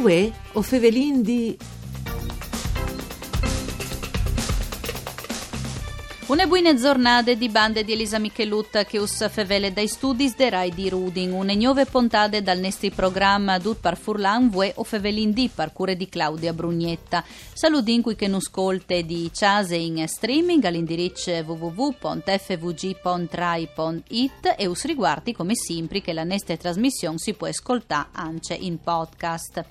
Uè, o fevelin di... Une buine giornate di bande di Elisa Michelutta che us fevele dai studi de Rai di Rudin, une nuove puntate dal nostro programma Dut par Furlan Vue o fevelin di parcure di Claudia Brugnetta. Saludin qui che non scolte di Ciase in streaming all'indirizzo www.fvg.rai.it e us riguardi come sempre che la nostra trasmissione si può ascoltare anche in podcast.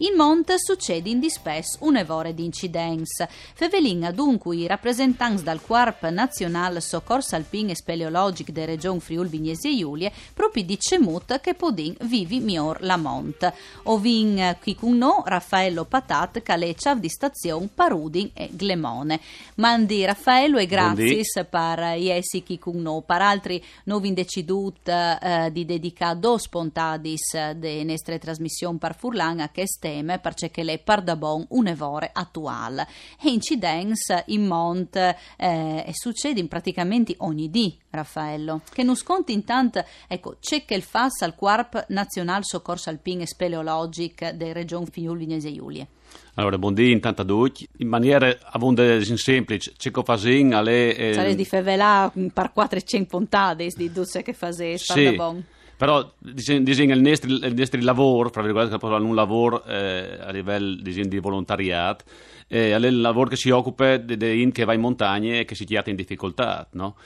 In Mont succede in dispes un'evore di incidenza. Fevelin dunque i rappresentanti dal Corp Nazionale Soccorso Alpin e Speleologic de Region Friul Vignesi e Giulie proprio dice mut che podin vivi mior la Mont. Ovin qui con no Raffaello Patat caleccia di stazione Parudin e Glemone. Mandi Raffaello e grazie per iesi chi con no. Per altri novi decidut eh, di dedicare dos spontadis de nostre trasmissioni per Furlan a che teme perché le pardabon un evore attuale. E incidents in mont eh, e succede in praticamente ogni dì, Raffaello. Che non sconti intanto, ecco, c'è che il FAS al Quarp Nazional Soccorso Alpin e Speleologic dei Region Friuli-Venezia Giulie. Allora, buondì intanto a tutti. In maniera abonde semplice, c'è che fasin alle... Eh... Sarei di fevelà per 400 puntate di duce che fase, sì. bon. Però disegna il nostro, il nostro lavoro, fra virgolette, che un lavoro eh, a livello disegno, di volontariato, eh, è il lavoro che si occupa di de che va in montagna e che si chiama in difficoltà, no?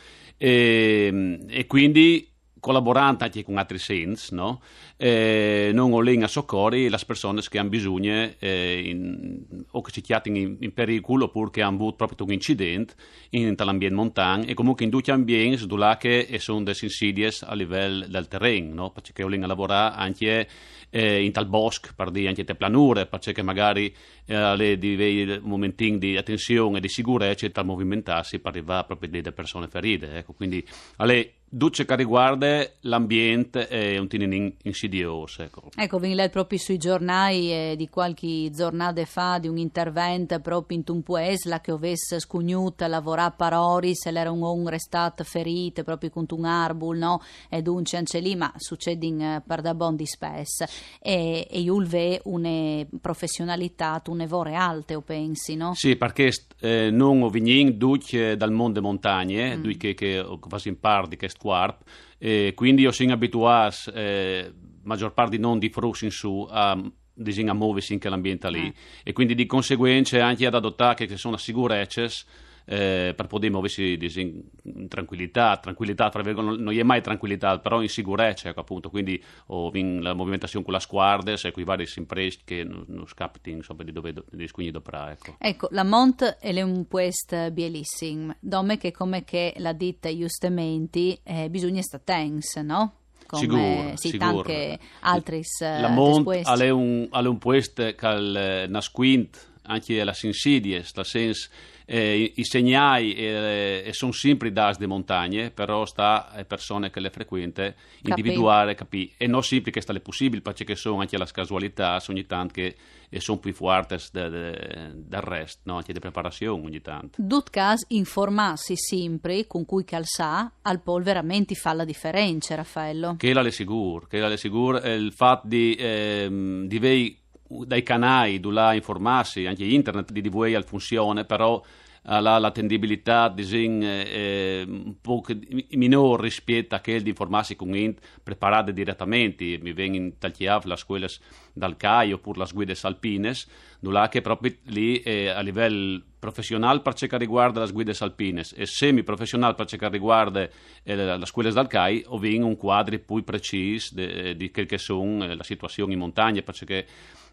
e, e quindi collaborando anche con altri SENS, no? Eh, non ho a soccorri le persone che hanno bisogno eh, in, o che si chiamano in, in, pericolo oppure che hanno avuto proprio un incidente in l'ambiente montano e comunque in tutti gli ambienti dove sono delle insidie a livello del terreno, no? perché ho a lavorare anche eh, in tal bosco, per dire anche te planure, perché magari eh, dei momenti di attenzione e di sicurezza per movimentarsi per arrivare proprio delle persone ferite. Ecco, quindi alle Duce che riguarda l'ambiente è un tinin insidioso. Ecco, ecco vi letto proprio sui giornali eh, di qualche giornata fa di un intervento proprio in un paese che avesse scugnuto lavorare per ore se l'era un uomo restato ferito proprio con un arbol, no? E dunque anche lì, ma succede in uh, per da bon di spesso. E, e ve una professionalità, un evore alte, o pensi, no? Sì, perché eh, non ho venuto dal mondo montagne, mm. che, che, che fa in parte che quarp e quindi io sono abituato eh, maggior parte non di frus in su a a muoversi in quell'ambiente lì eh. e quindi di conseguenza anche ad adottare che sono sicurezze eh, per poter muoversi in tranquillità, tranquillità tra virgolette, non è mai tranquillità, però in sicurezza, ecco, appunto, quindi in la movimentazione con la squadra, e con i vari imprese che non, non scappano insomma, di dove di scugni doprà, ecco. ecco. la Mont è un puest bellissimo, dove che come che la ditta giustamente eh, bisogna stare tense, no? Come sicuro, sì, sicuro. anche altri La Mont è un, è un puest che nasquint anche la insidie, nel senso eh, i segnali eh, sono sempre das de montagne, però sta alle persone che le frequente individuare, capire. E non sempre che sta le possibile, perché sono anche le casualità, ogni tanto che sono più forti del resto, no? anche di preparazione ogni tanto. Dut cas informarsi sempre con cui calza al pol veramente fa la differenza, Raffaello. Che la le sicuro, che la le sicuro, il fatto di, eh, di dai canali dove informarsi, anche internet di DVA al funzione, però ha l'attendibilità disin, eh, un po' minore rispetto a quella di informarsi con int preparate direttamente. Mi vengono in tagliato le scuole dal CAI oppure le guide alpines, dove che proprio lì eh, a livello professionale per ciò che riguarda le guide alpines e semi-professionale per ciò che riguarda eh, le scuole dal CAI, ho un quadro più preciso di quelle che sono eh, le situazioni in montagna, perché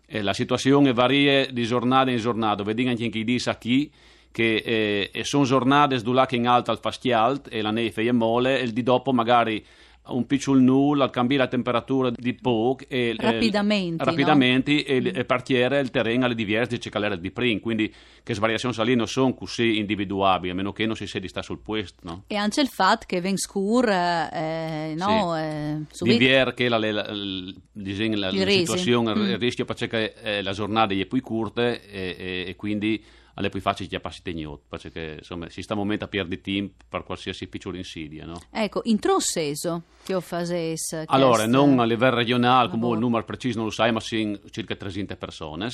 eh, la situazione varia di giornata in giornata, vedi anche chi dice chi che eh, sono giornate dove in alto al fastialt e la neve è mole e di dopo magari un piccolo nulla, cambiare la temperatura di poco e rapidamente, eh, rapidamente no? e, e partire il terreno alle diverse cicalere di prima, quindi che variazioni salì non sono così individuabili, a meno che non si sia di stare sul posto. No? E anche il fatto che venga scuro, eh, no? Sì. Eh, subito... Che la, la, la, la, la situazione, mm. il rischio perché eh, la giornata è più corta e, e, e quindi alle poi facili chiapparsi tegnot, perché insomma si sta un momento a perdere tempo per qualsiasi piccola insidia, no? Ecco, in trosseso che ho fases Allora, non a livello regionale, come il numero preciso non lo sai, ma sono circa 300 persone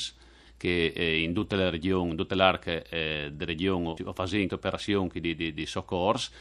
che eh, in tutte le regioni, in tutte le arche eh, delle regioni, fanno operazioni di, di, di soccorso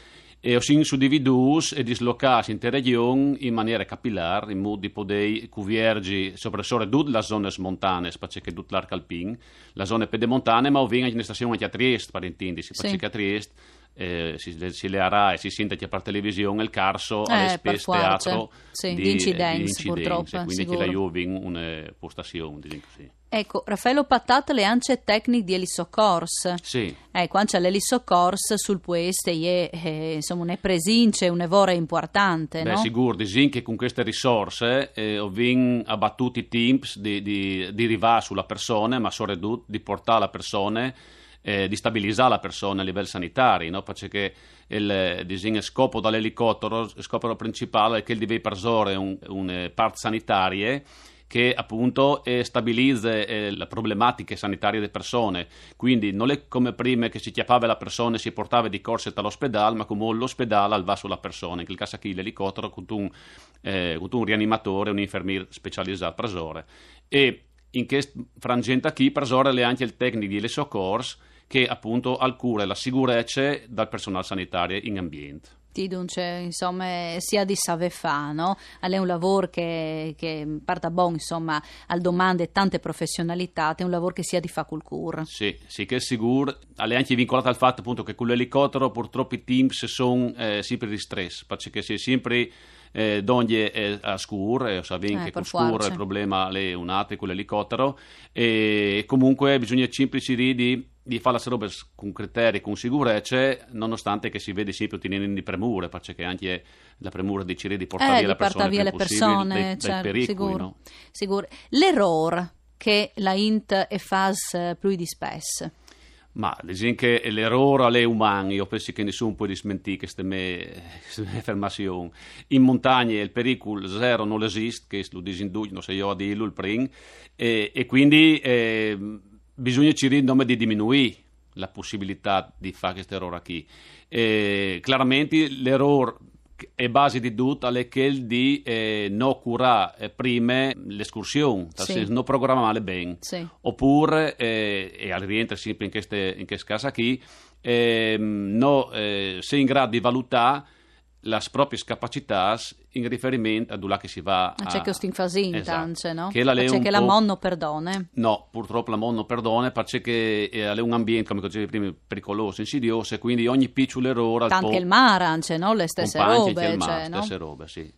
e sono suddividuti e dislocati in regioni in maniera capillare, in modo di poter cuviergi soprattutto tutte le zone montane, perché tutte l'arco alpino, le zone pedemontane, ma ovviamente in stazione anche a Trieste, per intendersi, perché sì. a Trieste eh, si, si learà e si sente anche per televisione il carso eh, spese teatro sì, di, di incidenze, di incidenze purtroppo, quindi sicuro. chi la Juve in una postazione diciamo così. Ecco, Raffaello Patata le ance tecniche di Elisocors. Sì. Ecco, anche l'Elisocors sul pueste è, eh, insomma, un presince, un evore importante, Beh, no? sicuro, disin che con queste risorse eh, ho vin abbattuti i teams di, di, di rivare sulla persona, ma soprattutto di portare la persona eh, di stabilizzare la persona a livello sanitario, no? perché il disegno scopo dall'elicottero, il scopo principale è che deve persore un, un parte sanitarie che appunto eh, stabilizza eh, le problematiche sanitarie delle persone. Quindi non è come prima che si chiappava la persona e si portava di corsa all'ospedale, ma come l'ospedale va sulla persona. In quel caso qui l'elicottero con un, eh, con un rianimatore, un infermiere specializzato presore. E in questo frangente qui presore è anche il tecnico di soccorsi che appunto al cura la sicurezza dal personale sanitario in ambiente. Ti dunque, insomma, sia di save fa, no? È un lavoro che, che parta buon, insomma, al domande tante professionalità, è un lavoro che sia di fa col cur. Sì, sì, che è sicuro. È anche vincolato al fatto appunto che con l'elicottero purtroppo i teams sono eh, sempre di stress, perché si è sempre eh, donde eh, a scur, eh, sapete Eh, che con scur il problema è un altro con l'elicottero e comunque bisogna semplici di, di fare le robe con criteri, con sicurezza, nonostante che si vede sempre ottenendo di premure, perché anche la premura cercare di portare Eh, via di persone, portare via le persone, dai, dai certo, pericoli, sicuro. no? sicuro. L'errore che la Int e fas più di spes. Ma diciamo che l'errore è umano, io penso che nessuno può smentire queste mie, mie affermazioni. In montagna il pericolo zero non esiste, che lo disinduce, non so io a dirlo il primo, e, e quindi eh, bisogna ci nome di diminuire la possibilità di fare questo errore qui. E, chiaramente l'errore è base di tutto è che di eh, non curare eh, prima l'escursione, nel Sì. senso non programmare bene Sì. oppure, eh, e al rientra sempre in queste case qui, ehm, no, eh, sei in grado di valutare le proprie capacità in riferimento a dove che si va a... C'è che stinfasin, Esatto. no? Che la C'è che la monno perdone. No, purtroppo la mondo non perdona perché è è un ambiente, come dicevi prima, pericoloso, insidioso e quindi ogni piccolo errore... Anche po- il mare, anche, no? Le stesse robe, il mar, cioè, no? stesse robe, sì.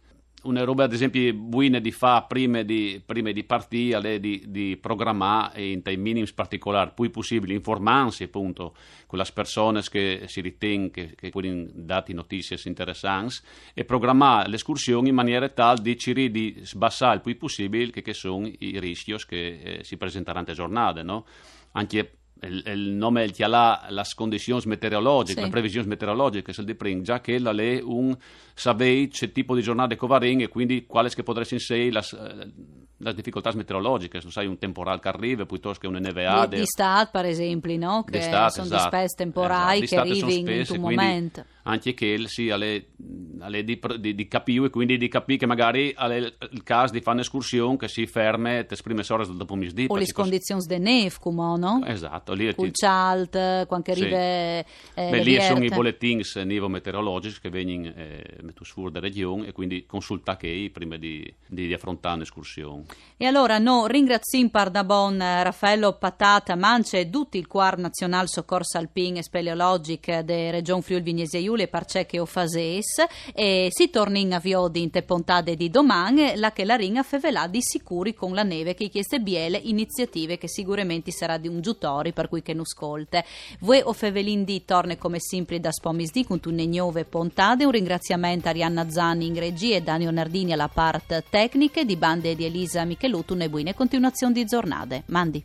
Una roba, ad esempio, buone di fa prima di, prima di partire, di, di programmare in minimi particolari, poi possibile informarsi appunto con le persone che si ritiene che, che può dare notizie interessanti e programmare l'escursione in maniera tale di di sbassare il più possibile che, che sono i rischi che eh, si presenteranno a giornate, no? Anche il, il nome il chiala le condizioni meteorologiche, Sì. le previsioni meteorologiche, se di pring, già che la è un sapere che tipo di giornate covaring e quindi quali che potrebbero essere le, le difficoltà meteorologiche, se sai un temporale che arriva piuttosto che Di, neveade. stat, per esempio, no? Che sono esatto. di spes temporai Esatto, che arrivi in spesse, un momento. Anche che sì, alle, alle di, di, di capire e quindi di capire che magari alle il caso di fare un'escursione che si ferma e ti esprime ore del dopo misdì. O le condizioni de neve, come no? Esatto, lì Col chalt, quando Sì. arriva eh, Beh, lì sono i bollettini nivo meteorologici che vengono eh, fuori da regione e quindi consulta che prima di, di, di affrontare un'escursione. E allora no, ringrazio Pardabon, eh, Raffaello Patata, Mance e tutti il Quar Nazional Soccorso Alpin e Speleologic de Region Friuli Vignesi Giulia e Parcecche o Fases e si torna in avvio di inte pontade di domani la che la ringa fevelà di sicuri con la neve che chieste biele iniziative che sicuramente sarà di un giutori per cui che non scolte. Voi o fevelin di torne come sempre da spomis di con tunne gnove pontade un ringraziamento a Arianna Zanni in regia e Danio Nardini alla part tecniche di bande di Elisa Michelutu e buine continuazione di giornate. Mandi.